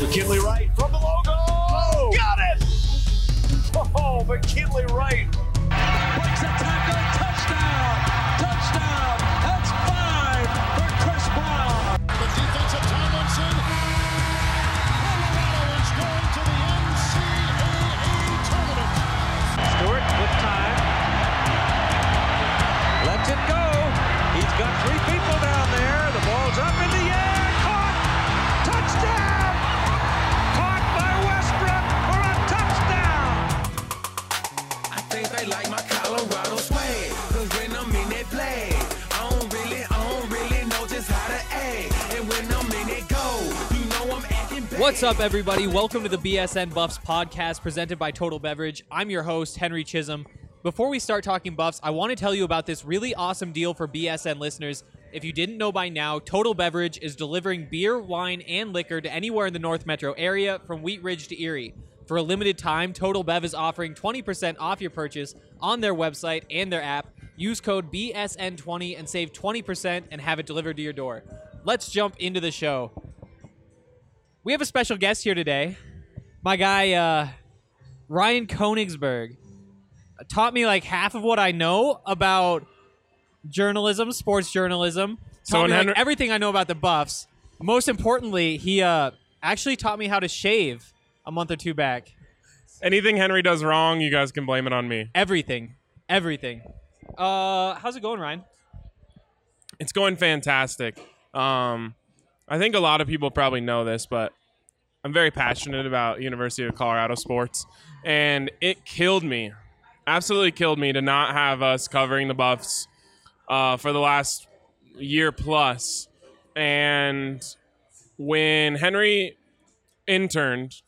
McKinley Wright from the logo. Got it. Oh, McKinley Wright. Up, everybody? Welcome to the BSN Buffs podcast presented by Total Beverage. I'm your host, Henry Chisholm. Before we start talking Buffs, I want to tell you about this really awesome deal for BSN listeners. If you didn't know by now, Total Beverage is delivering beer, wine, and liquor to anywhere in the North Metro area from Wheat Ridge to Erie. For a limited time, Total Bev is offering 20% off your purchase on their website and their app. Use code BSN20 and save 20% and have it delivered to your door. Let's jump into the show. We have a special guest here today. My guy, uh, Ryan Koenigsberg, taught me like half of what I know about journalism, sports journalism. So Taught me like, everything I know about the Buffs. Most importantly, he uh, actually taught me how to shave a month or two back. Anything Henry does wrong, you guys can blame it on me. Everything, everything. Uh, how's it going, Ryan? It's going fantastic. Um, I think a lot of people probably know this, but I'm very passionate about University of Colorado sports, and it killed me, absolutely killed me to not have us covering the Buffs uh, for the last year plus. And when Henry interned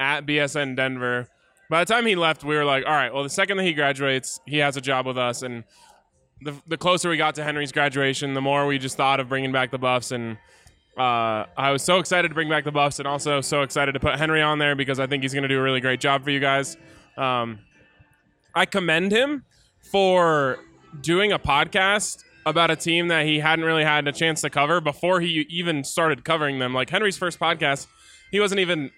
at BSN Denver, by the time he left, we were like, all right, well, the second that he graduates, he has a job with us, and the, the closer we got to Henry's graduation, the more we just thought of bringing back the Buffs. And uh, I was so excited to bring back the Buffs and also so excited to put Henry on there because I think he's going to do a really great job for you guys. Um, I commend him for doing a podcast about a team that he hadn't really had a chance to cover before he even started covering them. Like Henry's first podcast, he wasn't even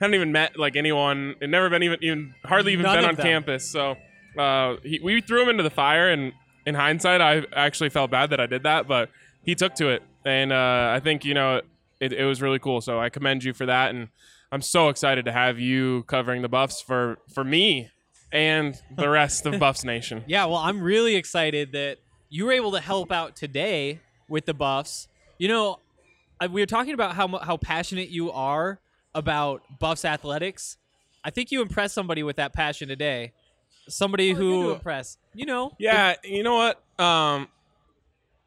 hadn't even met like anyone. It never been even even hardly even None been on them. campus. So uh, he, we threw him into the fire, and in hindsight, I actually felt bad that I did that, but he took to it, and uh, I think you know it, it was really cool. So I commend you for that, and I'm so excited to have you covering the Buffs for for me and the rest of Buffs Nation. Yeah, well, I'm really excited that you were able to help out today with the Buffs. You know, I- we were talking about how how passionate you are about Buffs athletics. I think you impressed somebody with that passion today. Somebody who impress. You know, Yeah, you know what? Um,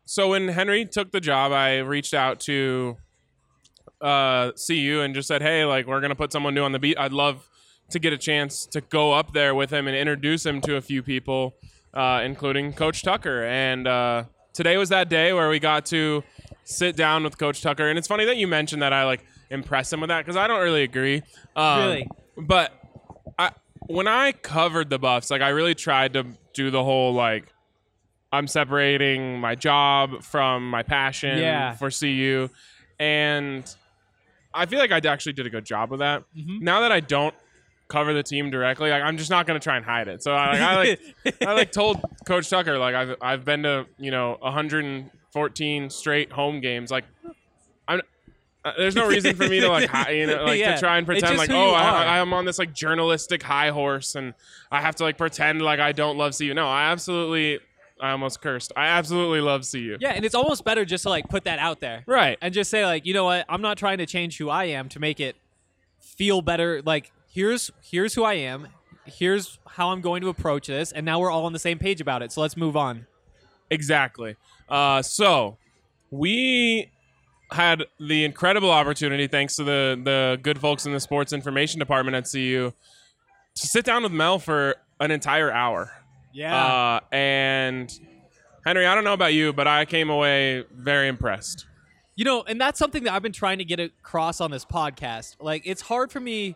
so when Henry took the job, I reached out to uh, CU and just said, "Hey, like we're gonna put someone new on the beat. I'd love to get a chance to go up there with him and introduce him to a few people, uh, including Coach Tucker." And uh, today was that day where we got to sit down with Coach Tucker, and it's funny that you mentioned that I like impress him with that because I don't really agree. Um, Really? but I when I covered the Buffs, like I really tried to do the whole like I'm separating my job from my passion Yeah. for CU, and I feel like I actually did a good job of that. Mm-hmm. Now that I don't cover the team directly, like, I'm just not going to try and hide it. So I, like, I like I like told Coach Tucker like I've I've been to you know 114 straight home games. Like I'm. Uh, there's no reason for me to like, hi, you know, like Yeah. to try and pretend like, oh. I, I am on this like journalistic high horse, and I have to like pretend like I don't love CU. No, I absolutely, I almost cursed. I absolutely love CU. Yeah, and it's almost better just to like put that out there. Right. And just say like, you know what? I'm not trying to change who I am to make it feel better. Like, here's here's who I am. Here's how I'm going to approach this, and now we're all on the same page about it. So let's move on. Exactly. Uh, so we had the incredible opportunity, thanks to the the good folks in the sports information department at CU, to sit down with Mel for an entire hour. Yeah. Uh, and Henry, I don't know about you, but I came away very impressed. You know, and that's something that I've been trying to get across on this podcast. Like, it's hard for me.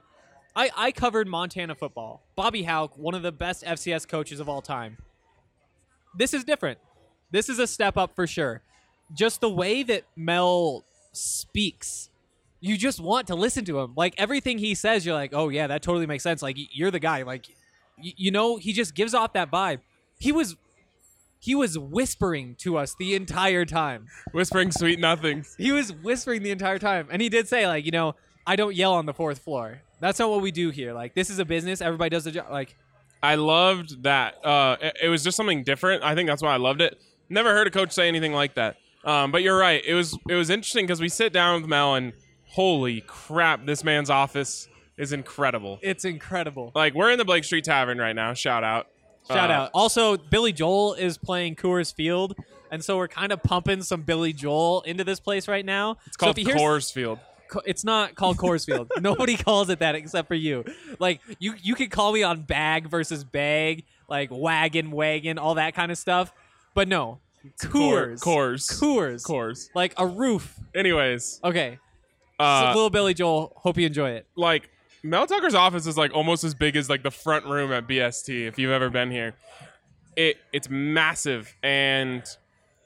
I, I covered Montana football. Bobby Hauck, one of the best FCS coaches of all time. This is different. This is a step up for sure. Just the way that Mel speaks, you just want to listen to him. Like, everything he says, you're like, oh, yeah, that totally makes sense. Like, you're the guy. Like, you know, he just gives off that vibe. He was. He was whispering to us the entire time. Whispering sweet nothings. He was whispering the entire time. And he did say, like, you know, I don't yell on the fourth floor. That's not what we do here. Like, this is a business. Everybody does the job. Like, I loved that. Uh, it, it was just something different. I think that's why I loved it. Never heard a coach say anything like that. Um, but you're right. It was it was interesting because we sit down with Mel and holy crap, this man's office is incredible. it's incredible. Like we're in the Blake Street Tavern right now. Shout out. Shout Uh, out. Also, Billy Joel is playing Coors Field. And so we're kind of pumping some Billy Joel into this place right now. It's called Coors Field. It's not called Coors Field. Nobody calls it that except for you. Like you, you could call me on bag versus bag, like wagon, wagon, all that kind of stuff. But no, Coors, Coors. Coors, Coors. like a roof. Anyways, Okay, uh, so little Billy Joel. Hope you enjoy it. like Mel Tucker's office is like almost as big as like the front room at BST if you've ever been here. It it's massive and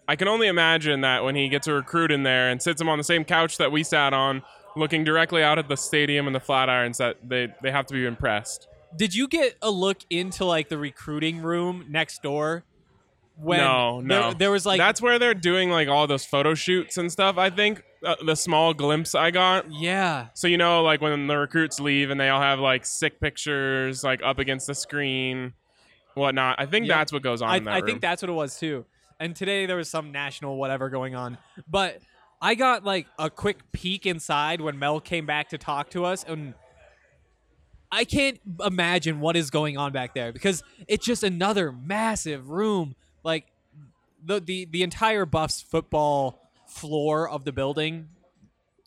I can only imagine that when he gets a recruit in there and sits him on the same couch that we sat on, looking directly out at the stadium and the Flatirons, that they, they have to be impressed. Did you get a look into like the recruiting room next door? When no, no. there, there was like that's where they're doing like all those photo shoots and stuff. I think uh, the small glimpse I got. yeah, So you know, like when the recruits leave and they all have like sick pictures like up against the screen, whatnot. I think that's what goes on. I, in that I think that's what it was too. And today there was some national whatever going on, but I got like a quick peek inside when Mel came back to talk to us, and I can't imagine what is going on back there because it's just another massive room. Like the the the entire Buffs football floor of the building,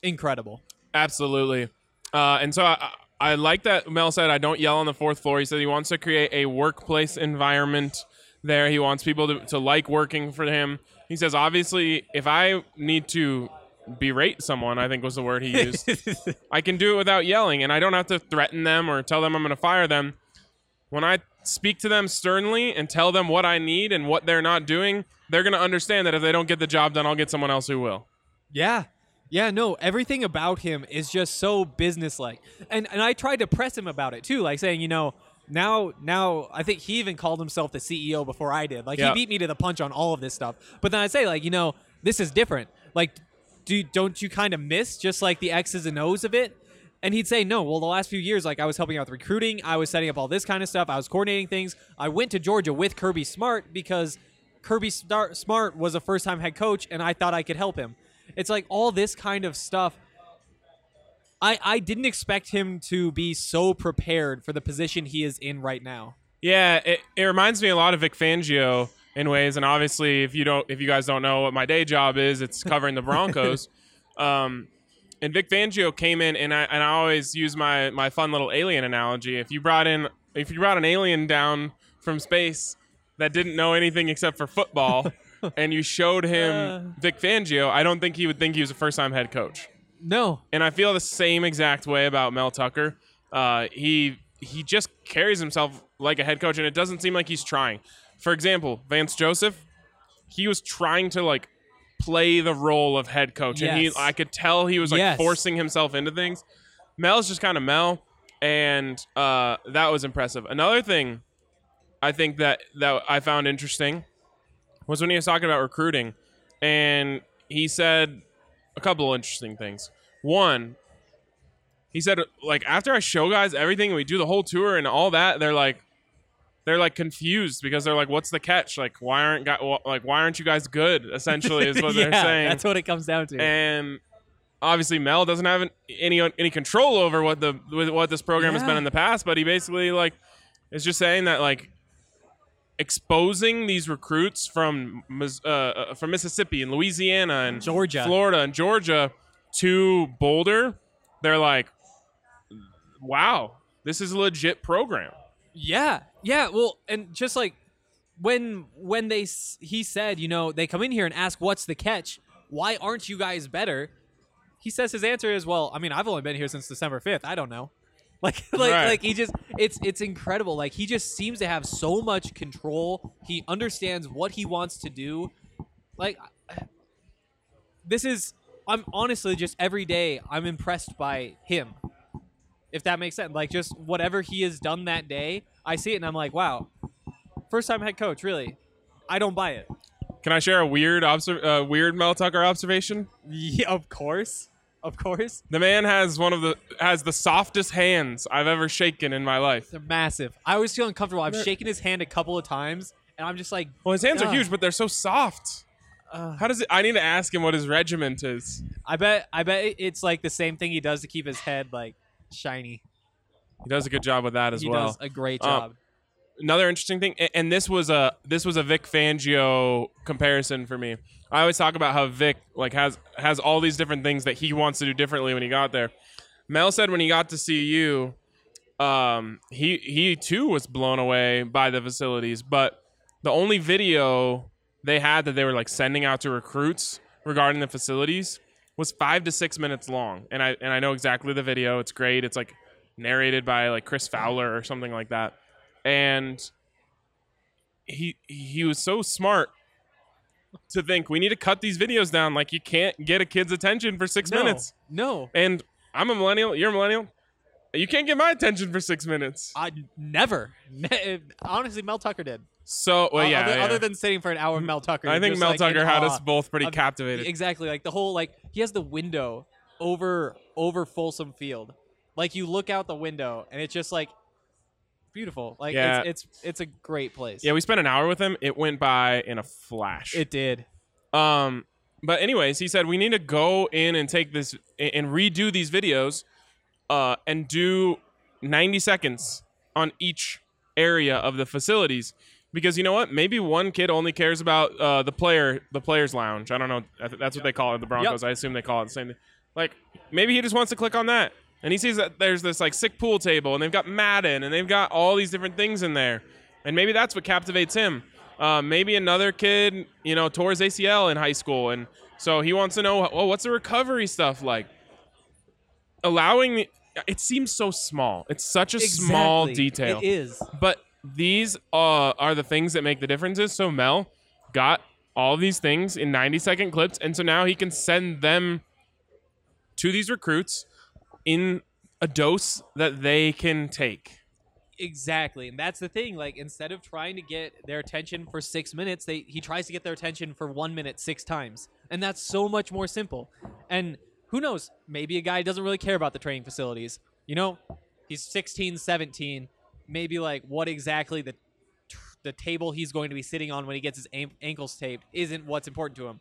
incredible. absolutely. Uh, and so I, I like that Mel said I don't yell on the fourth floor. He said he wants to create a workplace environment there. He wants people to, to like working for him. He says obviously if I need to berate someone, I think was the word he used. I can do it without yelling, and I don't have to threaten them or tell them I'm going to fire them. When I speak to them sternly and tell them what I need and what they're not doing, they're going to understand that if they don't get the job done, I'll get someone else who will. Yeah. Yeah, no, everything about him is just so businesslike. And and I tried to press him about it too, like saying, you know, now now I think he even called himself the CEO before I did. Like Yeah. he beat me to the punch on all of this stuff. But then I say like, you know, this is different. Like do don't you kind of miss just like the X's and O's of it? And he'd say, no, well, the last few years, like I was helping out with recruiting, I was setting up all this kind of stuff, I was coordinating things. I went to Georgia with Kirby Smart because Kirby Star- Smart was a first time head coach and I thought I could help him. It's like all this kind of stuff. I, I didn't expect him to be so prepared for the position he is in right now. Yeah, it, it reminds me a lot of Vic Fangio in ways, and obviously, if you don't, if you guys don't know what my day job is, it's covering the Broncos. um, and Vic Fangio came in, and I and I always use my my fun little alien analogy. If you brought in, if you brought an alien down from space that didn't know anything except for football, and you showed him Uh. Vic Fangio, I don't think he would think he was a first time head coach. No. And I feel the same exact way about Mel Tucker. Uh, he he just carries himself like a head coach, and it doesn't seem like he's trying. For example, Vance Joseph, he was trying to like play the role of head coach, and he I could tell he was like Yes. forcing himself into things. Mel's just kind of Mel, and uh, that was impressive. Another thing I think that that I found interesting was when he was talking about recruiting, and he said a couple of interesting things. One, he said like after I show guys everything, we do the whole tour and all that, they're like they're like confused because they're like, "What's the catch? Like, why aren't like why aren't you guys good?" Essentially, is what yeah, they're saying. That's what it comes down to. and obviously Mel doesn't have any any control over what the with what this program has been in the past, but he basically like is just saying that like exposing these recruits from uh, uh, from Mississippi and Louisiana and Georgia. Florida and Georgia to Boulder, they're like, wow, this is a legit program. Yeah, yeah. Well, and just like when when they he said, you know, they come in here and ask, "What's the catch? Why aren't you guys better?" He says his answer is, "Well, I mean, I've only been here since December fifth. I don't know." Like, like, Right. like he just it's it's incredible. Like he just seems to have so much control. He understands what he wants to do. Like this is I'm honestly just every day I'm impressed by him if that makes sense. Like just whatever he has done that day, I see it and I'm like, wow, first time head coach, really. I don't buy it. Can I share a weird obser- uh, weird Mel Tucker observation? Yeah, of course, of course. The man has one of the has the softest hands I've ever shaken in my life. They're massive. I always feel uncomfortable. I've shaken his hand a couple of times, and I'm just like, Well, his hands are huge, but they're so soft. uh, How does it? I need to ask him what his regiment is. I bet, I bet it's like the same thing he does to keep his head like shiny. He does a good job with that as he well. does a great Um, job. Another interesting thing, and this was a this was a Vic Fangio comparison for me. I always talk about how Vic like has has all these different things that he wants to do differently when he got there. Mel said when he got to CU, um, he he too was blown away by the facilities, but the only video they had that they were like sending out to recruits regarding the facilities was five to six minutes long, and I and I know exactly the video. It's great. It's like narrated by like Chris Fowler or something like that, and he he was so smart to think we need to cut these videos down. Like you can't get a kid's attention for six No, minutes. no, And I'm a millennial. You're a millennial. You can't get my attention for six minutes. I never. Honestly, Mel Tucker did. So well, O- yeah. other, yeah. other than sitting for an hour with Mel Tucker, I think Mel like, Tucker had us both pretty of- captivated. Exactly, like the whole like he has the window over over Folsom Field. Like you look out the window and it's just like beautiful. Like Yeah. it's, it's it's a great place. Yeah, we spent an hour with him. It went by in a flash. it did. Um, but anyways, he said we need to go in and take this and redo these videos, uh, and do 90 seconds on each area of the facilities because you know what? Maybe one kid only cares about uh, the player, the players' lounge. I don't know. That's what they call it, the Broncos. I assume they call it the same thing. Like maybe he just wants to click on that, and he sees that there's this like sick pool table, and they've got Madden, and they've got all these different things in there, and maybe that's what captivates him. Uh, maybe another kid, you know, tore his ACL in high school, and so he wants to know, oh, what's the recovery stuff like? Allowing it seems so small. It's such a small Exactly. detail. It is. But these uh, are the things that make the differences. So Mel got all these things in 90 second clips, and so now he can send them to these recruits in a dose that they can take. Exactly, and that's the thing. Like instead of trying to get their attention for six minutes, they he tries to get their attention for one minute six times, and that's so much more simple. And who knows? Maybe a guy doesn't really care about the training facilities. You know, he's 16, 17. Maybe like what exactly the the table he's going to be sitting on when he gets his am- ankles taped isn't what's important to him.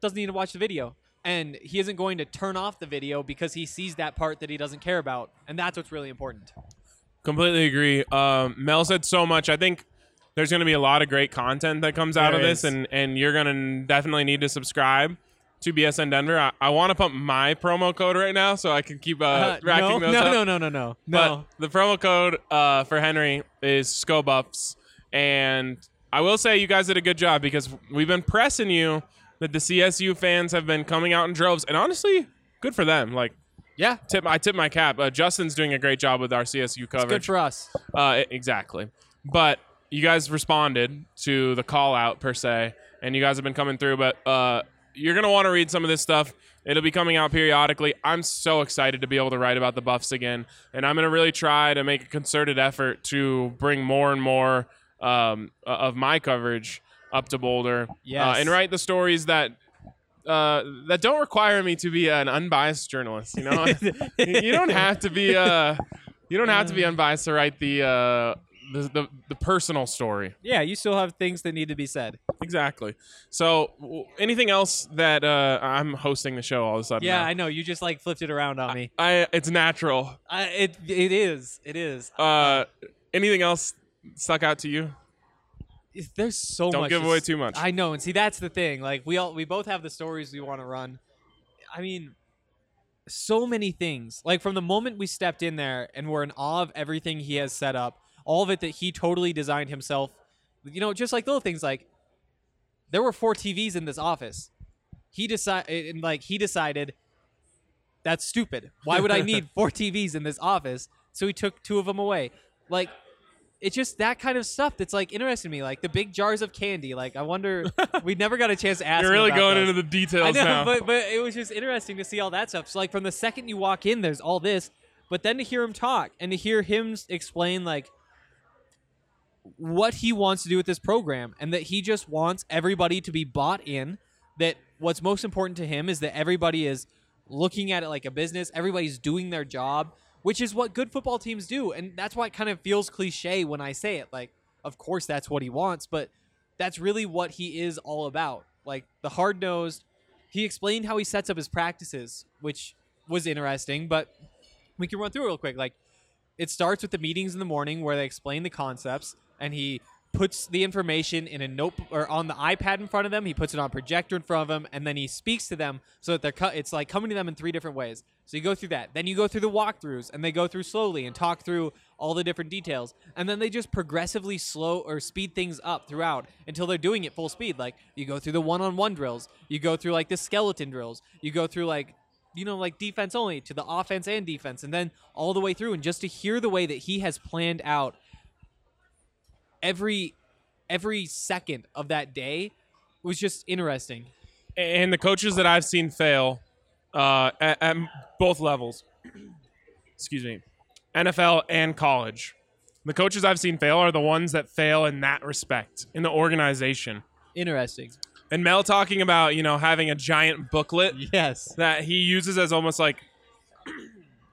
Doesn't need to watch the video. And he isn't going to turn off the video because he sees that part that he doesn't care about. And that's what's really important. Completely agree. Um, Mel said so much. I think there's going to be a lot of great content that comes out There of this, is. and and you're going to definitely need to subscribe to BSN Denver. I, I want to pump my promo code right now so I can keep uh, Uh, racking no, those no, up. no, no, no, no, But the promo code uh, for Henry is SCOBUFFS, and I will say you guys did a good job because we've been pressing you that the CSU fans have been coming out in droves, and honestly, good for them. Like, Yeah, tip I tip my cap. Uh, Justin's doing a great job with our CSU it's coverage. good for us. Uh, exactly. But you guys responded to the call out per se, and you guys have been coming through. But uh, you're gonna want to read some of this stuff. It'll be coming out periodically. I'm so excited to be able to write about the Buffs again, and I'm gonna really try to make a concerted effort to bring more and more um, of my coverage up to Boulder, Yes. uh, and write the stories that. Uh, that don't require me to be an unbiased journalist. You know, you don't have to be uh, you don't have to be unbiased to write the uh, the, the the personal story. Yeah, you still have things that need to be said. Exactly. So, w- anything else that uh, I'm hosting the show all of a sudden? Yeah, now. I know. You just like flipped it around on me. I it's natural. I, it it is. It is. Uh, anything else stuck out to you? It's- There's so much. Don't much. give away too much. I know, and see that's the thing. Like we all we both have the stories we want to run. I mean, so many things. Like from the moment we stepped in there and we're in awe of everything he has set up, all of it that he totally designed himself. You know, just like little things like there were four TVs in this office. He decided eh, and like he decided that's stupid. Why would I need four TVs in this office? So he took two of them away. Like it's just that kind of stuff that's like interesting to me. Like the big jars of candy. Like I wonder we never got a chance to ask. You're really going those. into the details I know, now. but but it was just interesting to see all that stuff. So like from the second you walk in, there's all this, but then to hear him talk and to hear him explain like what he wants to do with this program and that he just wants everybody to be bought in that what's most important to him is that everybody is looking at it like a business everybody's doing their job which is what good football teams do. And that's why it kind of feels cliche when i say it like of course that's what he wants but that's really what he is all about. Like the hard nosed he explained how he sets up his practices which was interesting but we can run through it real quick. Like it starts with the meetings in the morning where they explain the concepts and he puts the information in a note or on the iPad in front of them. He puts it on a projector in front of them, and then he speaks to them so that they're cut. It's like coming to them in three different ways. So you go through that. Then you go through the walkthroughs, and they go through slowly and talk through all the different details, and then they just progressively slow or speed things up throughout until they're doing it full speed. Like you go through the one-on-one drills, you go through like the skeleton drills, you go through like you know, like defense only to the offense and defense, and then all the way through. And just to hear the way that he has planned out every every second of that day was just interesting. and the coaches that I've seen fail uh, at, at both levels, excuse me, NFL and college, the coaches I've seen fail are the ones that fail in that respect in the organization. Interesting. And Mel talking about you know having a giant booklet Yes. that he uses as almost like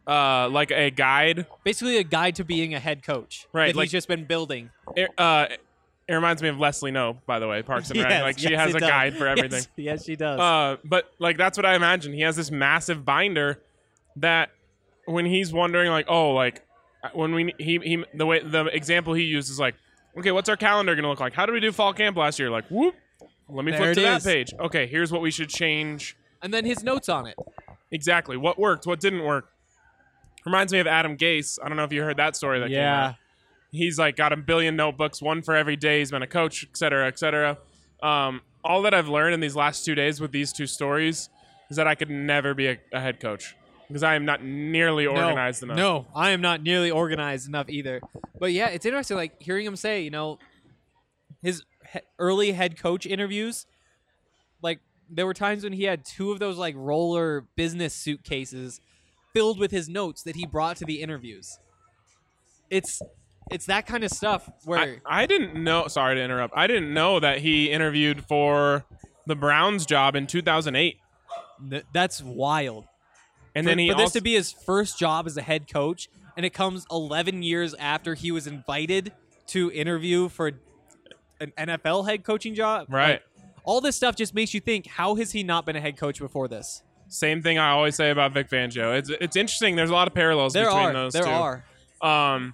uh, like a guide. Basically, a guide to being a head coach. Right, That like- he's just been building. It, uh, it reminds me of Leslie No, by the way, Parks and Rec. Yes, like she yes, has it a does. guide for Yes, everything. Yes, she does. Uh, but like that's what I imagine. He has this massive binder that when he's wondering like, oh, like when we he he the way the example he used is like, okay, what's our calendar gonna look like? How did we do fall camp last year? Like, whoop. Let me There flip it to that is. page. Okay, here's what we should change. and then his notes on it. Exactly. What worked? What didn't work? Reminds me of Adam Gase. I don't know if you heard that story that came out. He's like got a billion notebooks, one for every day he's been a coach, et cetera, et cetera. Um, all that I've learned in these last two days with these two stories is that I could never be a, a head coach because I am not nearly organized no, enough. No, I am not nearly organized enough either. But yeah, it's interesting, like hearing him say, you know, his he- early head coach interviews. Like there were times when he had two of those like roller business suitcases filled with his notes that he brought to the interviews. It's it's that kind of stuff where I, I didn't know. Sorry to interrupt. I didn't know that he interviewed for the Browns job in 2008, th- that's wild. and for, then he for this to be his first job as a head coach, and it comes 11 years after he was invited to interview for an NFL head coaching job. Right. Like, all this stuff just makes you think: How has he not been a head coach before this? Same thing I always say about Vic Fangio. It's it's interesting. There's a lot of parallels There between are. those There two. are. Um,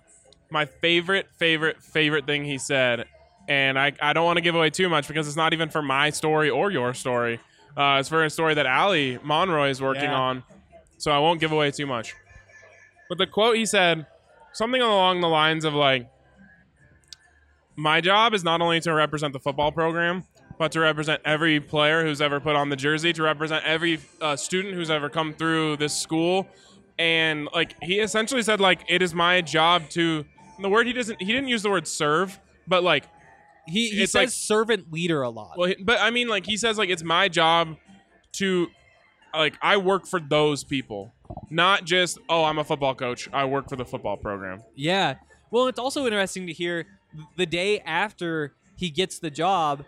my favorite, favorite, favorite thing he said, and I, I don't want to give away too much because it's not even for my story or your story. Uh, it's for a story that Ali Monroy is working Yeah. on, so I won't give away too much. But the quote he said, something along the lines of like, my job is not only to represent the football program, but to represent every player who's ever put on the jersey, to represent every uh, student who's ever come through this school. And like he essentially said, like it is my job to. The word he doesn't he didn't use the word serve, but like He, he says like- servant leader a lot. well, but I mean, like he says, like it's my job to, like I work for those people, not just oh I'm a football coach. I work for the football program. Yeah. Well, it's also interesting to hear the day after he gets the job,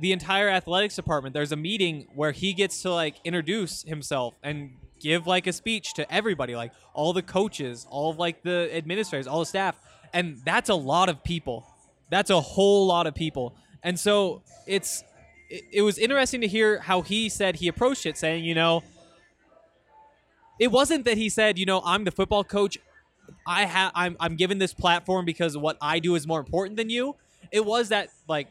the entire athletics department, there's a meeting where he gets to like introduce himself and give like a speech to everybody, like all the coaches, all of like the administrators, all the staff. And that's a lot of people. That's a whole lot of people. And so it's it, it was interesting to hear how he said he approached it, saying, you know, it wasn't that he said, you know, I'm the football coach. I have I'm I'm given this platform because what I do is more important than you. It was that like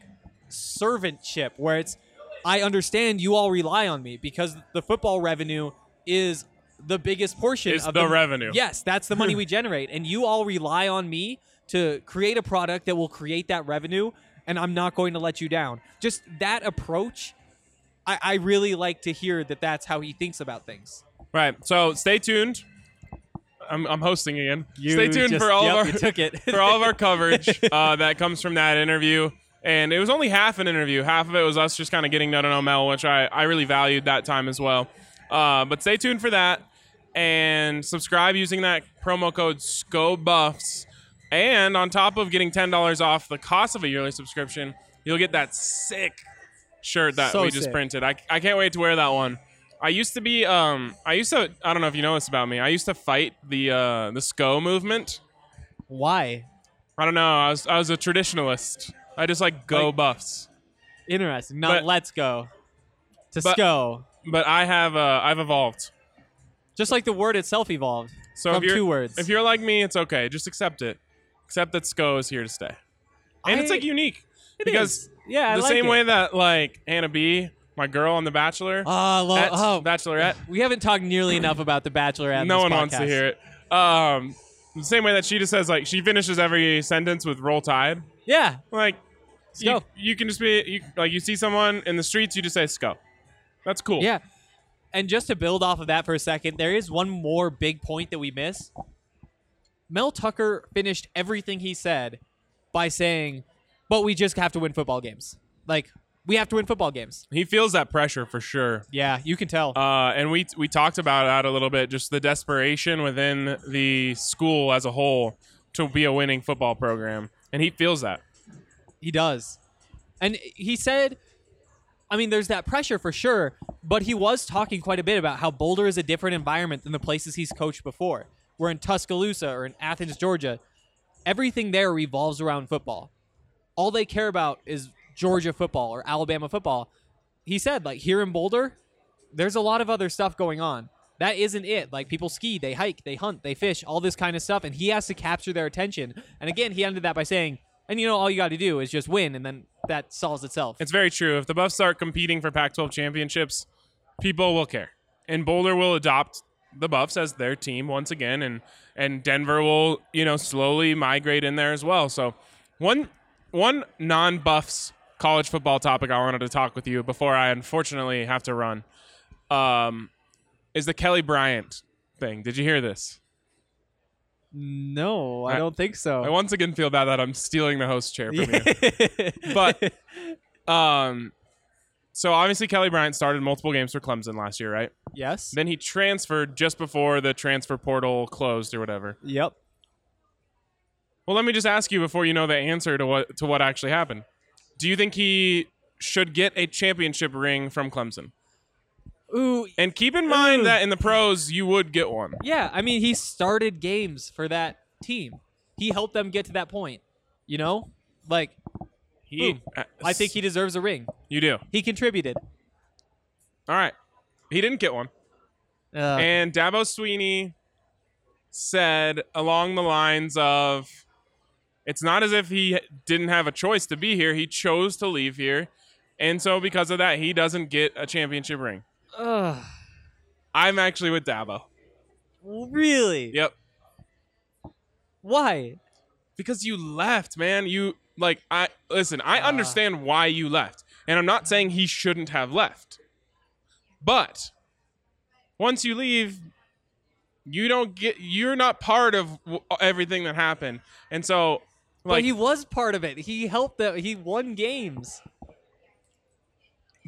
servantship where it's I understand you all rely on me because the football revenue is the biggest portion of the revenue. Yes, that's the money we generate and you all rely on me to create a product that will create that revenue and I'm not going to let you down. Just that approach I, I really like to hear that that's how he thinks about things. Right. So stay tuned. I'm, I'm hosting again. You stay tuned just- for all yep, of our took it. for all of our coverage uh, that comes from that interview. And it was only half an interview. Half of it was us just kind of getting to know Mel, which I, I really valued that time as well. Uh, but stay tuned for that and subscribe using that promo code SCOBUFFS. And on top of getting $10 off the cost of a yearly subscription, you'll get that sick shirt that So we just sick. printed. I, I can't wait to wear that one. I used to be um I used to I don't know if you know this about me. I used to fight the uh the SCO movement. Why? I don't know. I was I was a traditionalist. I just like go Like- buffs. Interesting. Not But- let's go. To but- SCO. But I have uh I've evolved. Just like the word itself evolved. So from if you're, two words. If you're like me, it's okay. Just accept it. Accept that SCO is here to stay. And it's I- like unique. It because is. Yeah, I the like same it. way that like Hannah B, my girl on The Bachelor, Oh, lo- oh, Bachelorette, we haven't talked nearly enough about the Bachelor. no one wants to hear it. Um, the same way that she just says like she finishes every sentence with "Roll Tide." Yeah, Like, you, go. you can just be you, like you see someone in the streets, you just say "Sco." That's cool. yeah. And just to build off of that for a second, there is one more big point that we miss. Mel Tucker finished everything he said by saying, "But we just have to win football games. Like we have to win football games." he feels that pressure for sure. Yeah, you can tell. Uh, and we we talked about that a little bit, just the desperation within the school as a whole to be a winning football program, and he feels that. He does. And he said, I mean, there's that pressure for sure, but he was talking quite a bit about how Boulder is a different environment than the places he's coached before. We're in Tuscaloosa or in Athens, Georgia. Everything there revolves around football. All they care about is Georgia football or Alabama football. He said, like, here in Boulder, there's a lot of other stuff going on. That isn't it. Like, people ski, they hike, they hunt, they fish, all this kind of stuff, and he has to capture their attention. And again, he ended that by saying, and you know, all you got to do is just win, and then that solves itself. It's very true. If the Buffs start competing for Pac-12 championships, people will care, and Boulder will adopt the Buffs as their team once again, and and Denver will you know slowly migrate in there as well. So one one non-Buffs college football topic I wanted to talk with you before I unfortunately have to run um, is the Kelly Bryant thing. Did you hear this? no, I I- don't think so. I once again feel bad that I'm stealing the host chair from you. but um so obviously Kelly Bryant started multiple games for Clemson last year, right? yes. Then he transferred just before the transfer portal closed or whatever. Yep. Well, let me just ask you before you know the answer to what to what actually happened. Do you think he should get a championship ring from Clemson? Ooh, And keep in mind Ooh. that in the pros you would get one. yeah. I mean, he started games for that team. He helped them get to that point. You know, like He, Boom. uh, I think he deserves a ring. you do. He contributed. All right. He didn't get one. Uh, And Dabo Swinney said along the lines of it's not as if he didn't have a choice to be here. He chose to leave here. And so because of that, he doesn't get a championship ring. ugh, I'm actually with Dabo. really? Yep. Why? Because you left, man. You Like I listen, I Ah. understand why you left, and I'm not saying he shouldn't have left. But once you leave, you don't get. You're not part of everything that happened, and so but he was part of it. He helped them. He won games,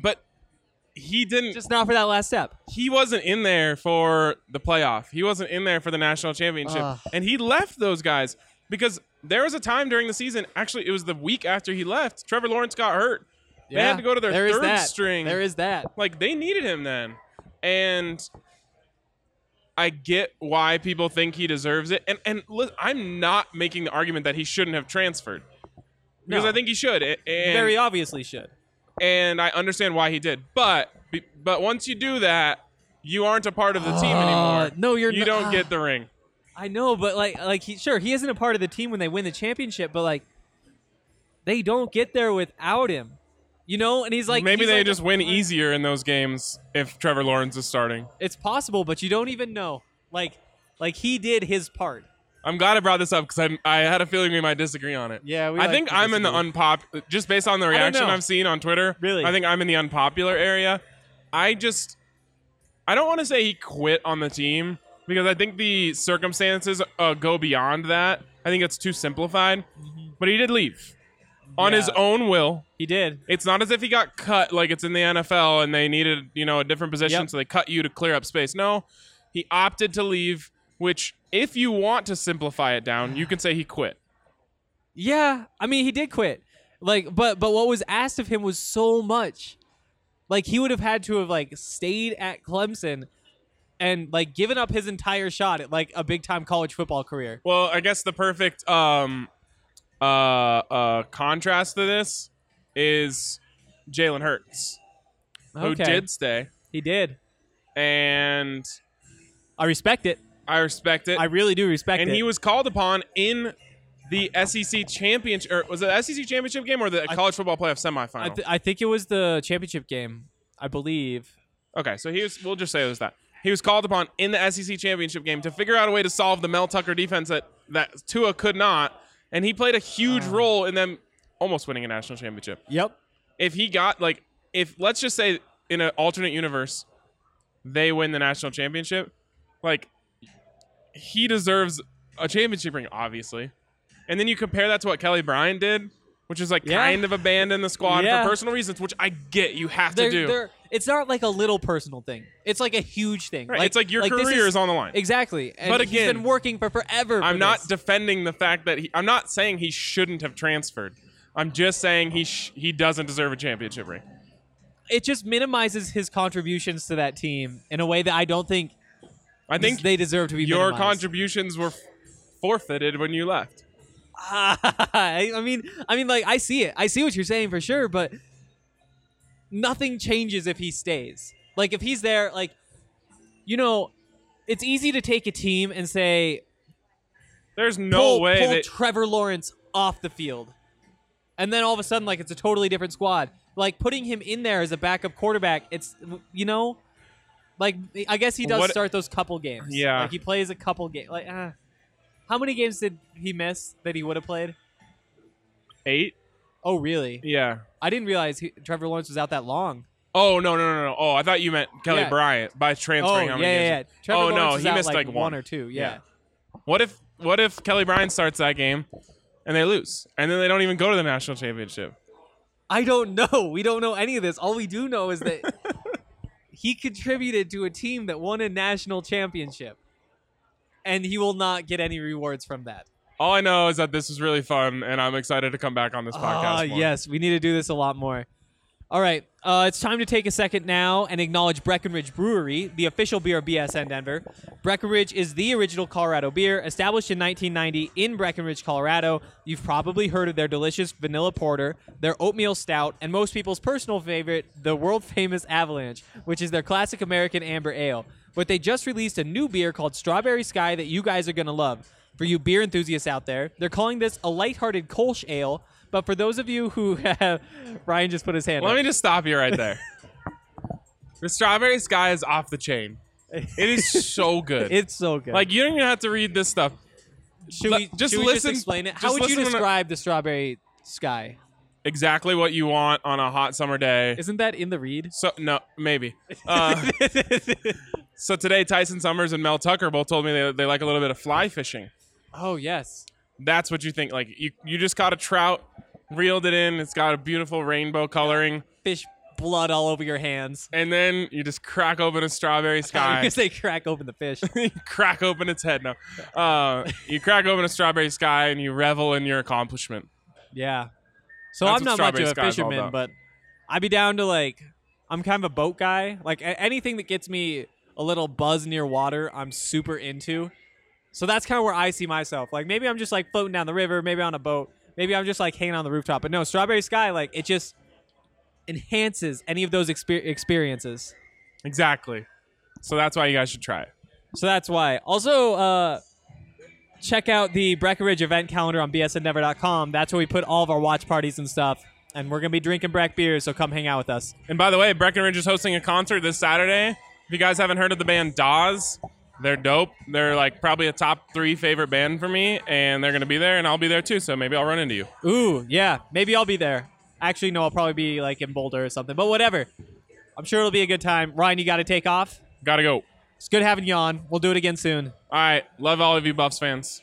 but he didn't. just not for that last step. he wasn't in there for the playoff. He wasn't in there for the national championship. Ugh. And he left those guys because there was a time during the season, actually, it was the week after he left, Trevor Lawrence got hurt. They had to go to their there is third that. string. There is that. Like, they needed him then. And I get why people think he deserves it. And, and li- I'm not making the argument that he shouldn't have transferred. Because No. I think he should. And, Very obviously should. and I understand why he did. But but once you do that, you aren't a part of the team uh, anymore. no, you're you don't get uh, the ring. I know, but like, like he sure he isn't a part of the team when they win the championship, but like, they don't get there without him, you know. And he's like, Maybe he's they like just win part- easier in those games if Trevor Lawrence is starting. It's possible, but you don't even know. Like, like he did his part. I'm glad I brought this up because I, I had a feeling we might disagree on it. Yeah, we I like think to I'm in the disagree. unpop. Just based on the reaction know. I've seen on Twitter, Really? I think I'm in the unpopular area. I just, I don't want to say he quit on the team because I think the circumstances uh, go beyond that. I think it's too simplified. But he did leave on his Mm-hmm. Own will. He did. It's not as if he got cut like it's in the NFL and they needed, you know, a different position, Yep. so they cut you to clear up space. No, he opted to leave, which, if you want to simplify it down, you can say he quit. Yeah, I mean he did quit. Like, but but what was asked of him was so much. Like he would have had to have like stayed at Clemson and like given up his entire shot at like a big time college football career. Well, I guess the perfect um, uh, uh, contrast to this is Jalen Hurts, who Okay. did stay, He did. and I respect it. I respect it. I really do respect it. and it. he was called upon in the SEC championship, or was it the SEC championship game or the college football playoff I, semifinal? th- I think it was the championship game. I believe. okay, so he was. We'll just say it was that he was called upon in the SEC championship game to figure out a way to solve the Mel Tucker defense that that Tua could not, and he played a huge oh. role in them almost winning a national championship. Yep. If he got like, if let's just say in an alternate universe, they win the national championship, like he deserves a championship ring, obviously. And then you compare that to what Kelly Bryant did, which is like Yeah. kind of abandon the squad Yeah. for personal reasons, which I get you have to They're, do. they're, it's not like a little personal thing. It's like a huge thing. Right, it's like your this career is on the line. Exactly. And But he's again, been working for forever. for I'm not this. defending the fact that he. I'm not saying he shouldn't have transferred. I'm just saying he sh- he doesn't deserve a championship ring. it just minimizes his contributions to that team in a way that I don't think I think they deserve to be your minimized. contributions were forfeited when you left. I I mean, I mean, like I see it. I see what you're saying for sure, but nothing changes if he stays. Like if he's there, like you know, it's easy to take a team and say There's no pull, way pull that Trevor Lawrence off the field, and then all of a sudden, like it's a totally different squad. Like putting him in there as a backup quarterback, it's you know, like I guess he does What- start those couple games. Yeah. like he plays a couple games. Like, uh, how many games did he miss that he would have played? eight. Oh, really? Yeah. I didn't realize he, Trevor Lawrence was out that long. Oh no no no no! Oh, I thought you meant Kelly Yeah. Bryant by Oh, transferring. yeah, how many yeah, games yeah. Trevor oh Lawrence no, he missed like, like, one or two, yeah. What if what if Kelly Bryant starts that game and they lose, and then they don't even go to the national championship? I don't know. We don't know any of this. All we do know is that he contributed to a team that won a national championship, and he will not get any rewards from that. All I know is that this is really fun, and I'm excited to come back on this Ah, podcast. more. yes, we need to do this a lot more. All right, uh, it's time to take a second now and acknowledge Breckenridge Brewery, the official beer of BSN Denver. Breckenridge is the original Colorado beer, established in 1990 in Breckenridge, Colorado. You've probably heard of their delicious vanilla porter, their oatmeal stout, and most people's personal favorite, the world famous Avalanche, which is their classic American amber ale. But they just released a new beer called Strawberry Sky that you guys are going to love. For you beer enthusiasts out there, they're calling this a lighthearted Kolsch ale. But for those of you who have, Ryan just put his hand Let up. me just stop you right there. the strawberry sky is off the chain. It is so good. It's so good. like you don't even have to read this stuff. should we just should we listen- explain it? How would you describe the strawberry sky. Exactly what you want on a hot summer day. Isn't that in the read? So no, maybe. Uh, so today, Tyson Summers and Mel Tucker both told me they, they like a little bit of fly fishing. oh yes. That's what you think. Like you, you just caught a trout, reeled it in. It's got a beautiful rainbow coloring, Fish blood all over your hands. and then you just crack open a strawberry sky. gonna say crack open the fish. crack open its head. No, uh, you crack open a strawberry sky and you revel in your accomplishment. Yeah. So That's I'm not much of a fisherman, but I'd be down to like I'm kind of a boat guy. Like anything that gets me a little buzz near water, I'm super into. So that's kind of where I see myself. Like maybe I'm just like floating down the river, maybe on a boat, maybe I'm just like hanging on the rooftop. But no, Strawberry Sky, like it just enhances any of those exper- experiences. Exactly. So that's why you guys should try it. So that's why. Also, uh, check out the Breckenridge event calendar on bsndenver.com. That's where we put all of our watch parties and stuff. And we're going to be drinking Breck beers, so come hang out with us. And by the way, Breckenridge is hosting a concert this Saturday. If you guys haven't heard of the band Dawes, they're dope. They're like probably a top three favorite band for me, and they're gonna be there, and I'll be there too. So maybe I'll run into you. Ooh, yeah. Maybe I'll be there. Actually, no, I'll probably be like in Boulder or something. But whatever. I'm sure it'll be a good time. Ryan, you got to take off. Gotta go. It's good having you on. We'll do it again soon. All right, love all of you Buffs fans.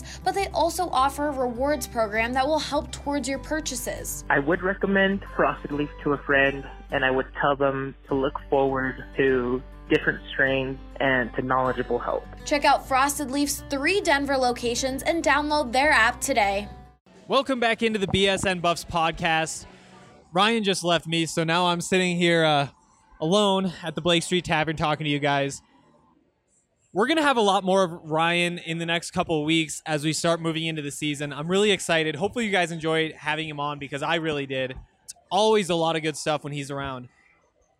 but they also offer a rewards program that will help towards your purchases. I would recommend Frosted Leaf to a friend, and I would tell them to look forward to different strains and to knowledgeable help. Check out Frosted Leaf's three Denver locations and download their app today. Welcome back into the BSN Buffs podcast. Ryan just left me, so now I'm sitting here uh, alone at the Blake Street Tavern talking to you guys. We're going to have a lot more of Ryan in the next couple of weeks as we start moving into the season. I'm really excited. Hopefully, you guys enjoyed having him on because I really did. It's always a lot of good stuff when he's around.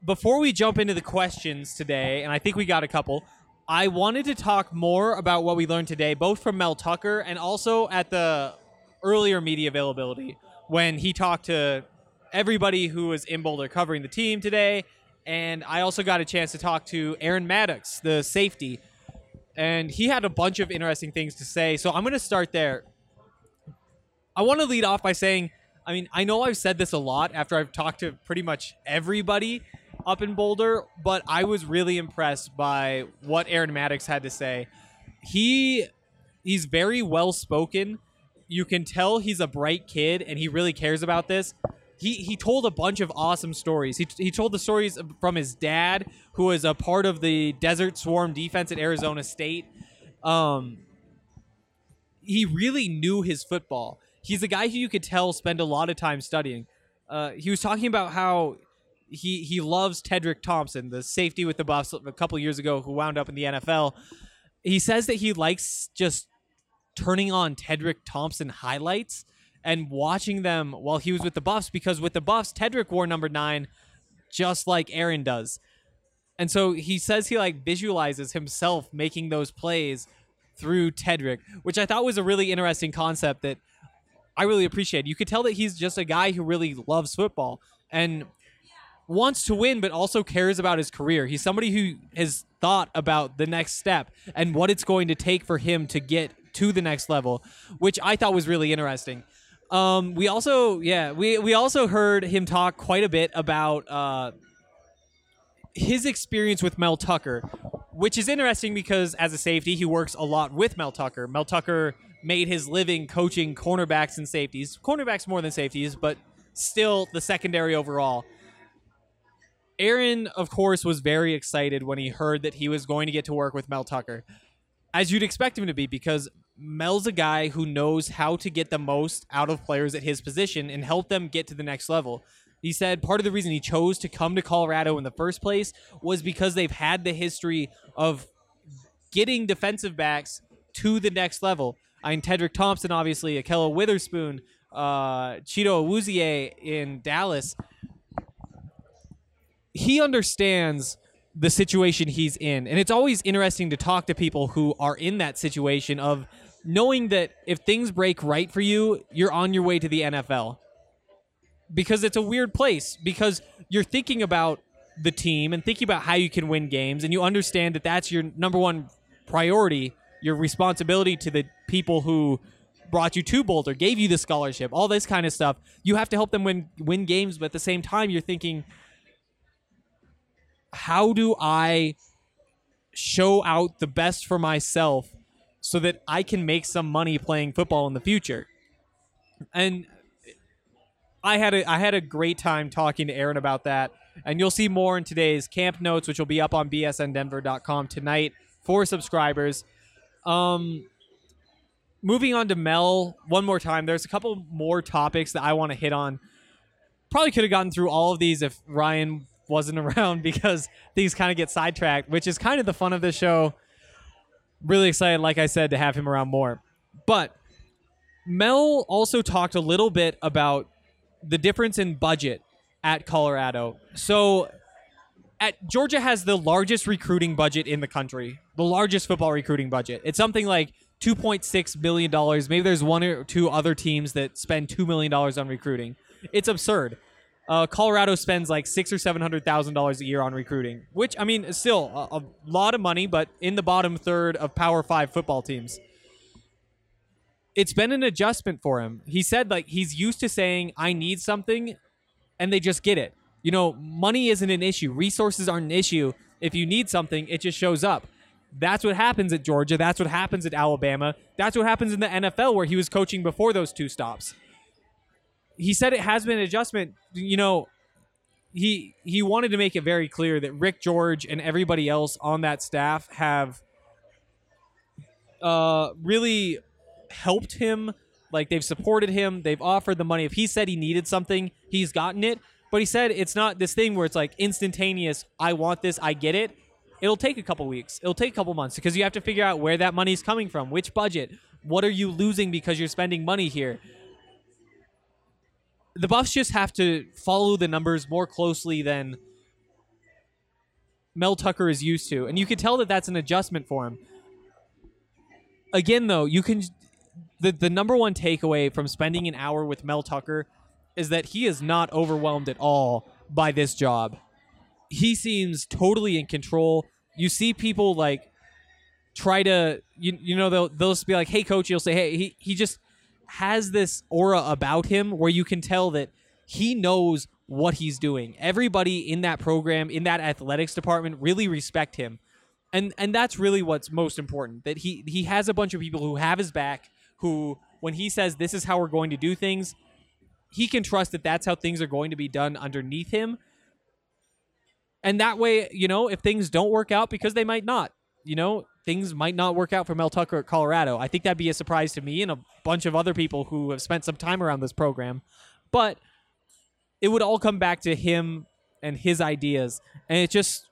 Before we jump into the questions today, and I think we got a couple, I wanted to talk more about what we learned today, both from Mel Tucker and also at the earlier media availability when he talked to everybody who was in Boulder covering the team today. And I also got a chance to talk to Aaron Maddox, the safety, and he had a bunch of interesting things to say. So I'm going to start there. I want to lead off by saying, I mean, I know I've said this a lot after I've talked to pretty much everybody up in Boulder, but I was really impressed by what Aaron Maddox had to say. He he's very well spoken. You can tell he's a bright kid and he really cares about this. He, he told a bunch of awesome stories. He, he told the stories from his dad, who was a part of the Desert Swarm defense at Arizona State. Um, he really knew his football. He's a guy who you could tell spend a lot of time studying. Uh, he was talking about how he he loves Tedrick Thompson, the safety with the Buffs a couple years ago, who wound up in the NFL. He says that he likes just turning on Tedrick Thompson highlights and watching them while he was with the Buffs because with the Buffs, Tedrick wore number nine, just like Aaron does. And so he says he like visualizes himself making those plays through Tedrick, which I thought was a really interesting concept that I really appreciate. You could tell that he's just a guy who really loves football and wants to win, but also cares about his career. He's somebody who has thought about the next step and what it's going to take for him to get to the next level, which I thought was really interesting. Um, we also, yeah, we we also heard him talk quite a bit about uh, his experience with Mel Tucker, which is interesting because as a safety, he works a lot with Mel Tucker. Mel Tucker made his living coaching cornerbacks and safeties, cornerbacks more than safeties, but still the secondary overall. Aaron, of course, was very excited when he heard that he was going to get to work with Mel Tucker, as you'd expect him to be, because Mel's a guy who knows how to get the most out of players at his position and help them get to the next level. He said part of the reason he chose to come to Colorado in the first place was because they've had the history of getting defensive backs to the next level. I mean, Tedrick Thompson, obviously, Ahkello Witherspoon, uh, Chido Awuzie in Dallas, he understands the situation he's in. And it's always interesting to talk to people who are in that situation of knowing that if things break right for you, you're on your way to the NFL. Because it's a weird place because you're thinking about the team and thinking about how you can win games and you understand that that's your number one priority, your responsibility to the people who brought you to Boulder, gave you the scholarship, all this kind of stuff. You have to help them win win games, but at the same time you're thinking how do I show out the best for myself so that I can make some money playing football in the future? And I had a I had a great time talking to Aaron about that. And you'll see more in today's camp notes, which will be up on bsndenver.com tonight for subscribers. Um moving on to Mel one more time. There's a couple more topics that I want to hit on. Probably could have gotten through all of these if Ryan wasn't around because things kind of get sidetracked, which is kind of the fun of this show. Really excited, like I said, to have him around more. But Mel also talked a little bit about the difference in budget at Colorado. So at Georgia has the largest recruiting budget in the country, the largest football recruiting budget. It's something like 2.6 billion dollars. Maybe there's one or two other teams that spend 2 million dollars on recruiting. It's absurd. Uh, Colorado spends like six or seven hundred thousand dollars a year on recruiting, which I mean still a, a lot of money, but in the bottom third of Power Five football teams. It's been an adjustment for him. He said like he's used to saying I need something, and they just get it. You know, money isn't an issue. Resources aren't an issue. If you need something, it just shows up. That's what happens at Georgia. That's what happens at Alabama. That's what happens in the NFL where he was coaching before those two stops he said it has been an adjustment. You know, he he wanted to make it very clear that Rick George and everybody else on that staff have uh, really helped him. Like they've supported him, they've offered the money. If he said he needed something, he's gotten it. But he said it's not this thing where it's like instantaneous. I want this, I get it. It'll take a couple weeks. It'll take a couple months because you have to figure out where that money's coming from, which budget, what are you losing because you're spending money here the Buffs just have to follow the numbers more closely than Mel Tucker is used to, and you can tell that that's an adjustment for him. Again, though, you can the the number one takeaway from spending an hour with Mel Tucker is that he is not overwhelmed at all by this job. He seems totally in control. You see people like try to you, you know they'll they'll just be like, "Hey, coach," you'll say, "Hey," he he just has this aura about him where you can tell that he knows what he's doing. Everybody in that program, in that athletics department, really respect him. And and that's really what's most important. That he he has a bunch of people who have his back, who when he says this is how we're going to do things, he can trust that that's how things are going to be done underneath him. And that way, you know, if things don't work out because they might not, you know, things might not work out for Mel Tucker at Colorado. I think that'd be a surprise to me and a bunch of other people who have spent some time around this program. But it would all come back to him and his ideas. And it just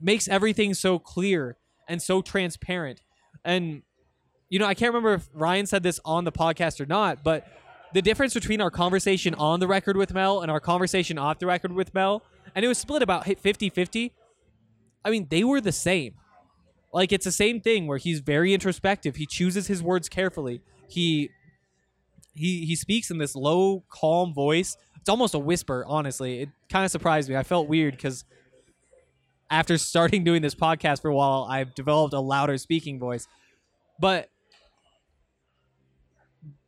makes everything so clear and so transparent. And, you know, I can't remember if Ryan said this on the podcast or not, but the difference between our conversation on the record with Mel and our conversation off the record with Mel, and it was split about 50 50. I mean, they were the same like it's the same thing where he's very introspective. He chooses his words carefully. He he he speaks in this low, calm voice. It's almost a whisper, honestly. It kind of surprised me. I felt weird cuz after starting doing this podcast for a while, I've developed a louder speaking voice. But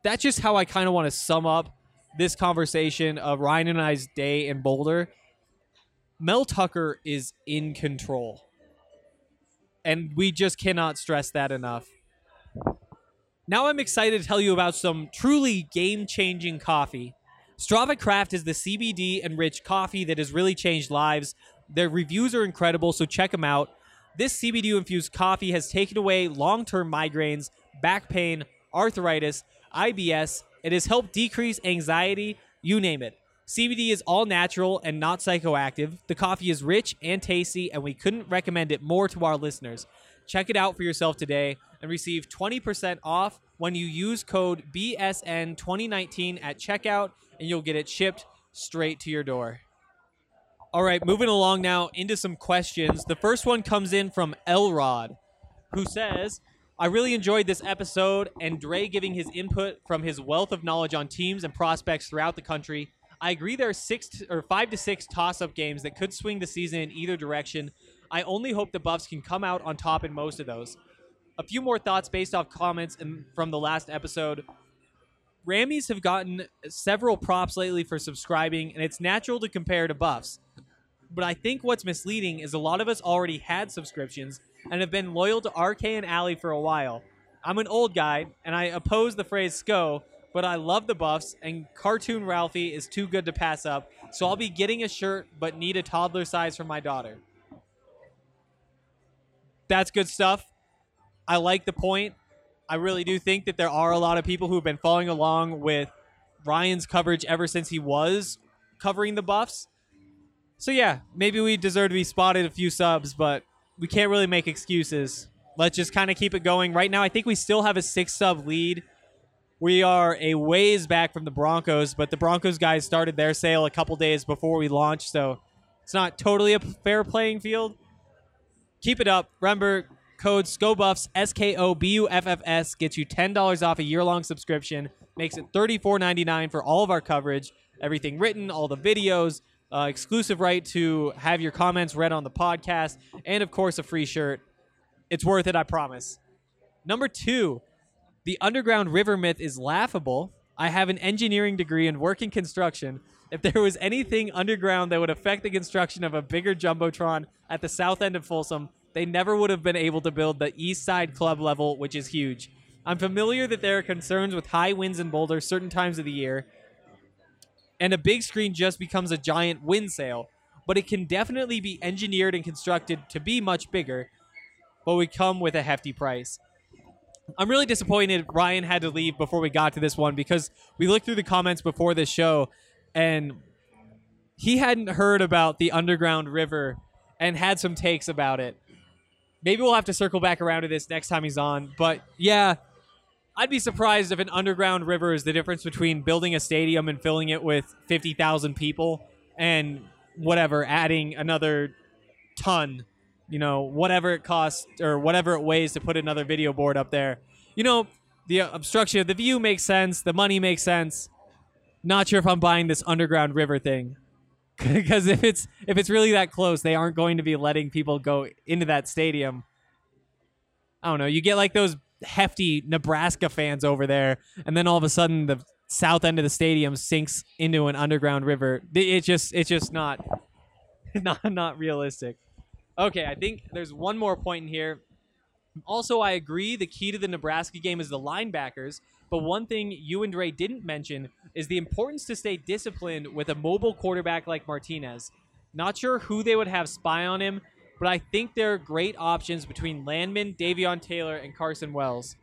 that's just how I kind of want to sum up this conversation of Ryan and I's day in Boulder. Mel Tucker is in control and we just cannot stress that enough. Now I'm excited to tell you about some truly game-changing coffee. Strava Craft is the CBD enriched coffee that has really changed lives. Their reviews are incredible, so check them out. This CBD infused coffee has taken away long term migraines, back pain, arthritis, IBS. It has helped decrease anxiety, you name it. CBD is all natural and not psychoactive. The coffee is rich and tasty, and we couldn't recommend it more to our listeners. Check it out for yourself today and receive 20% off when you use code BSN2019 at checkout, and you'll get it shipped straight to your door. All right, moving along now into some questions. The first one comes in from Elrod, who says, I really enjoyed this episode and Dre giving his input from his wealth of knowledge on teams and prospects throughout the country. I agree there are six t- or five to six toss-up games that could swing the season in either direction. I only hope the Buffs can come out on top in most of those. A few more thoughts based off comments in, from the last episode. Rammies have gotten several props lately for subscribing, and it's natural to compare to Buffs. But I think what's misleading is a lot of us already had subscriptions and have been loyal to RK and Alley for a while. I'm an old guy, and I oppose the phrase SCO, but I love the Buffs, and Cartoon Ralphie is too good to pass up, so I'll be getting a shirt, but need a toddler size for my daughter. That's good stuff. I like the point. I really do think that there are a lot of people who have been following along with Ryan's coverage ever since he was covering the Buffs. So yeah, maybe we deserve to be spotted a few subs, but we can't really make excuses. Let's just kind of keep it going. Right now, I think we still have a six sub lead. We are a ways back from the Broncos, but the Broncos guys started their sale a couple days before we launched, so it's not totally a fair playing field. Keep it up. Remember, code SCOBUFFS, S K O B U F F S, gets you $10 off a year long subscription, makes it $34.99 for all of our coverage, everything written, all the videos, uh, exclusive right to have your comments read on the podcast, and of course, a free shirt. It's worth it, I promise. Number two, the underground river myth is laughable. I have an engineering degree and work in construction. If there was anything underground that would affect the construction of a bigger jumbotron at the south end of Folsom, they never would have been able to build the east side club level, which is huge. I'm familiar that there are concerns with high winds in Boulder certain times of the year, and a big screen just becomes a giant wind sail, but it can definitely be engineered and constructed to be much bigger, but would come with a hefty price. I'm really disappointed Ryan had to leave before we got to this one because we looked through the comments before this show and he hadn't heard about the underground river and had some takes about it. Maybe we'll have to circle back around to this next time he's on, but yeah, I'd be surprised if an underground river is the difference between building a stadium and filling it with 50,000 people and whatever adding another ton you know, whatever it costs or whatever it weighs to put another video board up there. You know, the obstruction of the view makes sense, the money makes sense. Not sure if I'm buying this underground river thing. Because if it's if it's really that close, they aren't going to be letting people go into that stadium. I don't know. You get like those hefty Nebraska fans over there, and then all of a sudden the south end of the stadium sinks into an underground river. It's just it's just not not not realistic. Okay, I think there's one more point in here. Also, I agree the key to the Nebraska game is the linebackers, but one thing you and Dre didn't mention is the importance to stay disciplined with a mobile quarterback like Martinez. Not sure who they would have spy on him, but I think there are great options between Landman, Davion Taylor, and Carson Wells.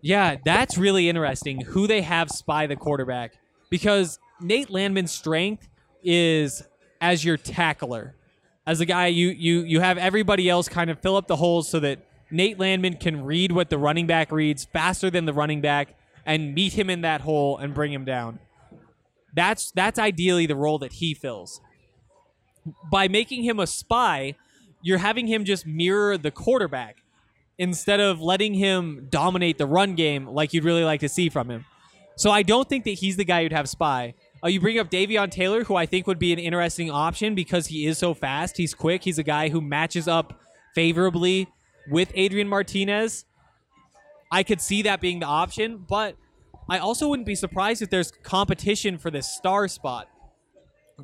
Yeah, that's really interesting who they have spy the quarterback because Nate Landman's strength is as your tackler as a guy you you you have everybody else kind of fill up the holes so that Nate Landman can read what the running back reads faster than the running back and meet him in that hole and bring him down. That's that's ideally the role that he fills. By making him a spy, you're having him just mirror the quarterback instead of letting him dominate the run game like you'd really like to see from him. So I don't think that he's the guy you'd have spy. Uh, you bring up Davion Taylor, who I think would be an interesting option because he is so fast. He's quick. He's a guy who matches up favorably with Adrian Martinez. I could see that being the option, but I also wouldn't be surprised if there's competition for this star spot.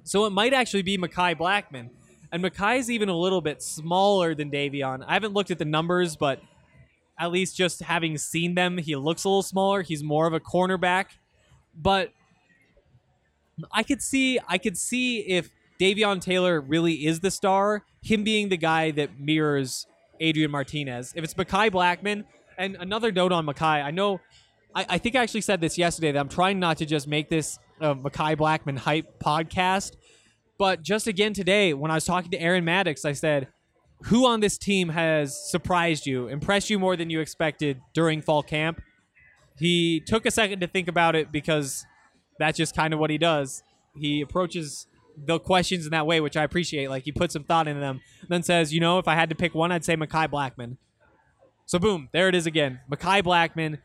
So it might actually be Mekhi Blackmon. And Mekhi is even a little bit smaller than Davion. I haven't looked at the numbers, but at least just having seen them, he looks a little smaller. He's more of a cornerback. But I could see I could see if Davion Taylor really is the star, him being the guy that mirrors Adrian Martinez. If it's Mekhi Blackmon, and another note on Mekhi, I know I, I think I actually said this yesterday that I'm trying not to just make this a Mekhi Blackmon hype podcast. But just again today, when I was talking to Aaron Maddox, I said, who on this team has surprised you, impressed you more than you expected during fall camp? He took a second to think about it because that's just kind of what he does. He approaches the questions in that way, which I appreciate. Like he puts some thought into them, then says, "You know, if I had to pick one, I'd say Mekhi Blackmon." So boom, there it is again. Mekhi Blackmon.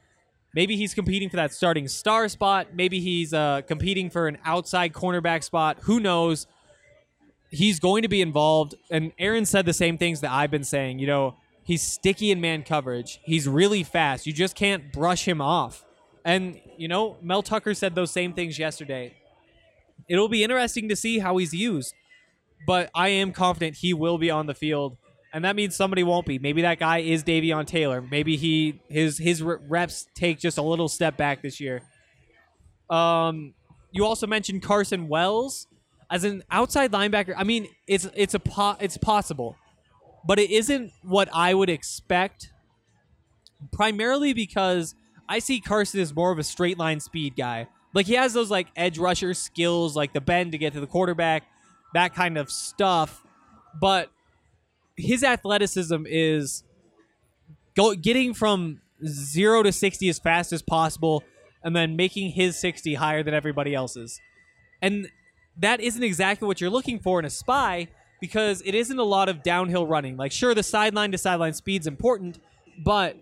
Maybe he's competing for that starting star spot. Maybe he's uh, competing for an outside cornerback spot. Who knows? He's going to be involved. And Aaron said the same things that I've been saying. You know, he's sticky in man coverage. He's really fast. You just can't brush him off. And, you know, Mel Tucker said those same things yesterday. It'll be interesting to see how he's used. But I am confident he will be on the field and that means somebody won't be. Maybe that guy is Davion Taylor. Maybe he his his reps take just a little step back this year. Um, you also mentioned Carson Wells as an outside linebacker. I mean, it's it's a po- it's possible, but it isn't what I would expect. Primarily because I see Carson as more of a straight line speed guy. Like he has those like edge rusher skills, like the bend to get to the quarterback, that kind of stuff. But his athleticism is go, getting from zero to 60 as fast as possible and then making his 60 higher than everybody else's. And that isn't exactly what you're looking for in a spy because it isn't a lot of downhill running. Like, sure, the sideline to sideline speed's important, but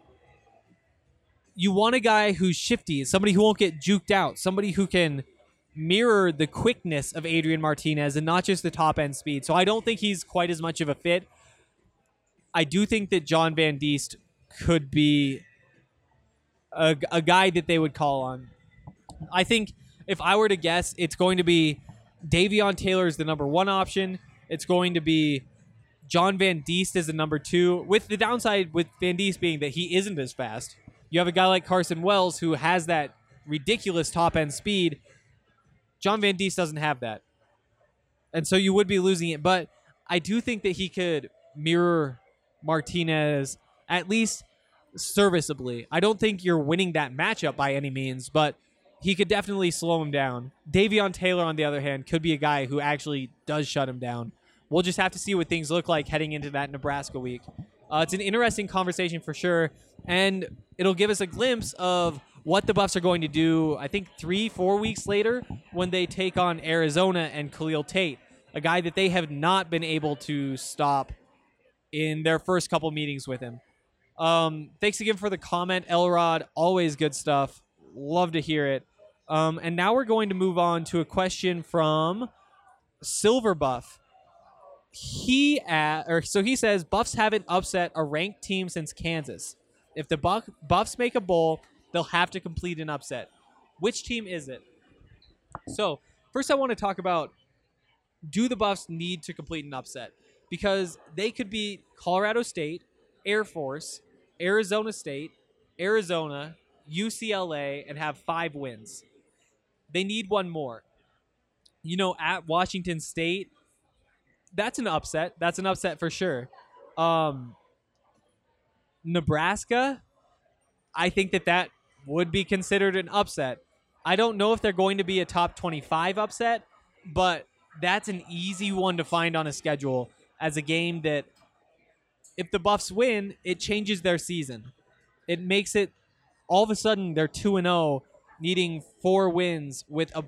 you want a guy who's shifty, somebody who won't get juked out, somebody who can mirror the quickness of Adrian Martinez and not just the top end speed. So I don't think he's quite as much of a fit I do think that John Van Diest could be a, a guy that they would call on. I think if I were to guess, it's going to be Davion Taylor is the number one option. It's going to be John Van Diest as the number two, with the downside with Van Diest being that he isn't as fast. You have a guy like Carson Wells who has that ridiculous top end speed. John Van Diest doesn't have that. And so you would be losing it. But I do think that he could mirror Martinez at least serviceably. I don't think you're winning that matchup by any means, but he could definitely slow him down. Davion Taylor, on the other hand, could be a guy who actually does shut him down. We'll just have to see what things look like heading into that Nebraska week. Uh, it's an interesting conversation for sure, and it'll give us a glimpse of what the Buffs are going to do. I think three, four weeks later when they take on Arizona and Khalil Tate, a guy that they have not been able to stop in their first couple meetings with him. Um, thanks again for the comment, Elrod. Always good stuff. Love to hear it. Um, and now we're going to move on to a question from Silver Buff. He at, or so he says Buffs haven't upset a ranked team since Kansas. If the Buff, Buffs make a bowl, they'll have to complete an upset. Which team is it? So first, I want to talk about: Do the Buffs need to complete an upset? because they could be Colorado State, Air Force, Arizona State, Arizona, UCLA, and have five wins. They need one more. You know, at Washington State, that's an upset. That's an upset for sure. Um, Nebraska, I think that that would be considered an upset. I don't know if they're going to be a top 25 upset, but that's an easy one to find on a schedule as a game that if the Buffs win, it changes their season. It makes it all of a sudden they're 2 and 0 needing four wins with a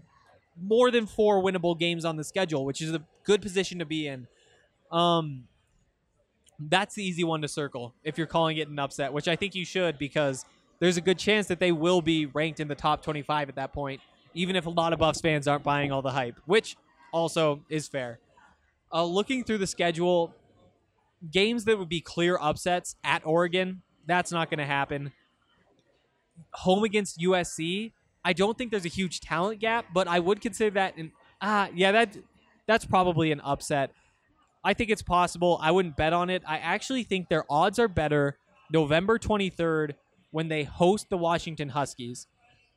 more than four winnable games on the schedule, which is a good position to be in. Um that's the easy one to circle if you're calling it an upset, which I think you should because there's a good chance that they will be ranked in the top 25 at that point, even if a lot of Buffs fans aren't buying all the hype, which also is fair. Uh, looking through the schedule, games that would be clear upsets at Oregon, that's not going to happen. Home against USC, I don't think there's a huge talent gap, but I would consider that an ah yeah that that's probably an upset. I think it's possible. I wouldn't bet on it. I actually think their odds are better November 23rd when they host the Washington Huskies.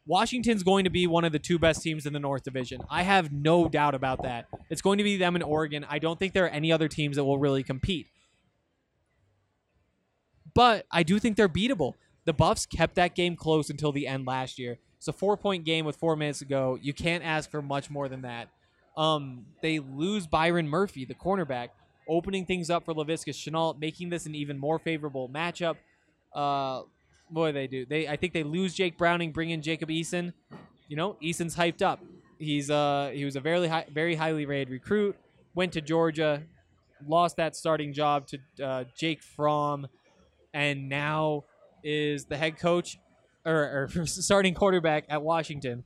Washington's going to be one of the two best teams in the North Division. I have no doubt about that. It's going to be them in Oregon. I don't think there are any other teams that will really compete. But I do think they're beatable. The Buffs kept that game close until the end last year. It's a four point game with four minutes to go. You can't ask for much more than that. Um, they lose Byron Murphy, the cornerback. opening things up for Laviska Shenault, making this an even more favorable matchup. Uh, do they do? They I think they lose Jake Browning, bring in Jacob Eason. You know, Eason's hyped up. He's uh he was a very high, very highly rated recruit. Went to Georgia, lost that starting job to uh, Jake Fromm, and now is the head coach or, or starting quarterback at Washington.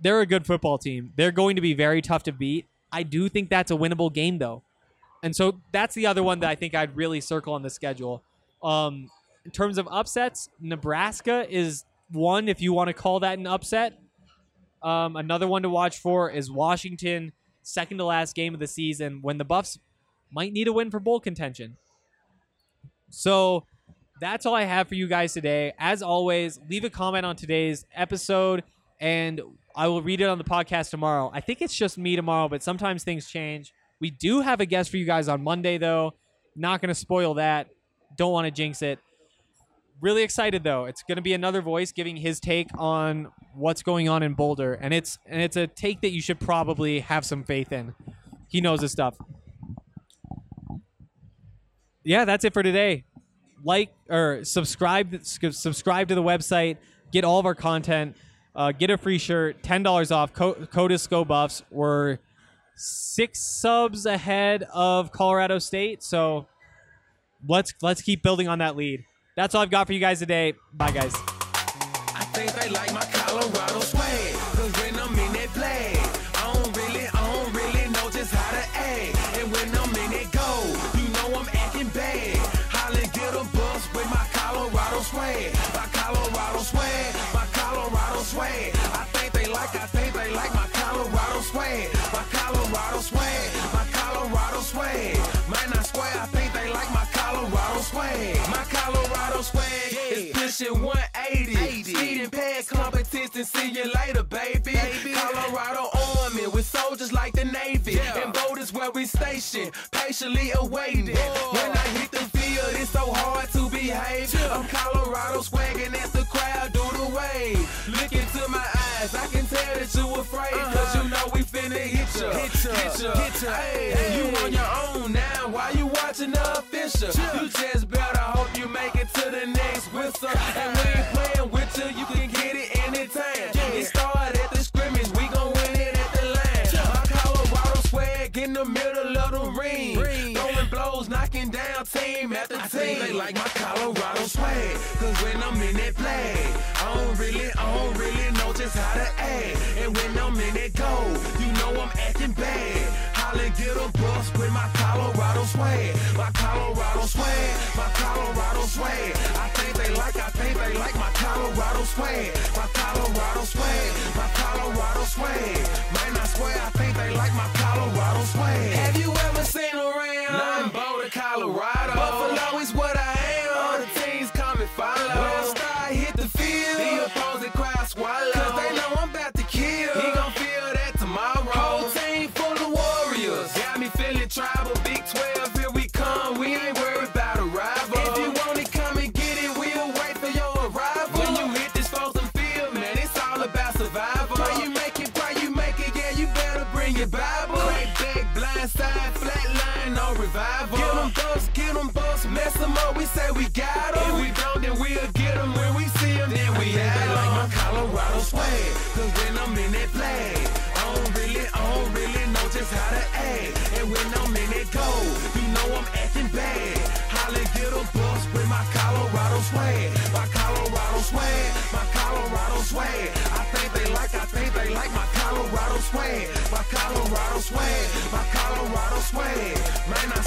They're a good football team. They're going to be very tough to beat. I do think that's a winnable game though. And so that's the other one that I think I'd really circle on the schedule. Um, in terms of upsets, Nebraska is one if you want to call that an upset. Um, another one to watch for is Washington, second to last game of the season, when the Buffs might need a win for bowl contention. So that's all I have for you guys today. As always, leave a comment on today's episode and I will read it on the podcast tomorrow. I think it's just me tomorrow, but sometimes things change. We do have a guest for you guys on Monday, though. Not going to spoil that. Don't want to jinx it. Really excited though. It's going to be another voice giving his take on what's going on in Boulder, and it's and it's a take that you should probably have some faith in. He knows his stuff. Yeah, that's it for today. Like or subscribe subscribe to the website. Get all of our content. Uh, get a free shirt. Ten dollars off. Co- code is SCO Buffs. We're six subs ahead of Colorado State. So let's let's keep building on that lead. That's all I've got for you guys today. Bye, guys. shit 180. 80. Speeding past competition, see you later, baby. baby. Colorado Army with soldiers like the Navy. Yeah. And boulders where we stationed, patiently awaiting. Whoa. When I hit the field, it's so hard to behave. Yeah. I'm Colorado swagging as the crowd do the wave. Look into my eyes. I can tell that you afraid. Cause you know we finna hit ya. Hit ya, hit ya, hit ya. Hey, hey. you on your own now. Why you watching the official? You just better hope you make it to the next whistle. And we ain't playing with you, you can get it down team after team. They like my Colorado swag. Cause when I'm in that flag, I don't really, I don't really know just how to act. And when I'm in that goal, you know I'm acting bad. Holla, get a bus with my Colorado swag. My Colorado swag, my Colorado swag. I think they like, I think they like my Colorado swag. My Colorado swag, my Colorado swag. Man, I swear, I think they like my Colorado swag. Have you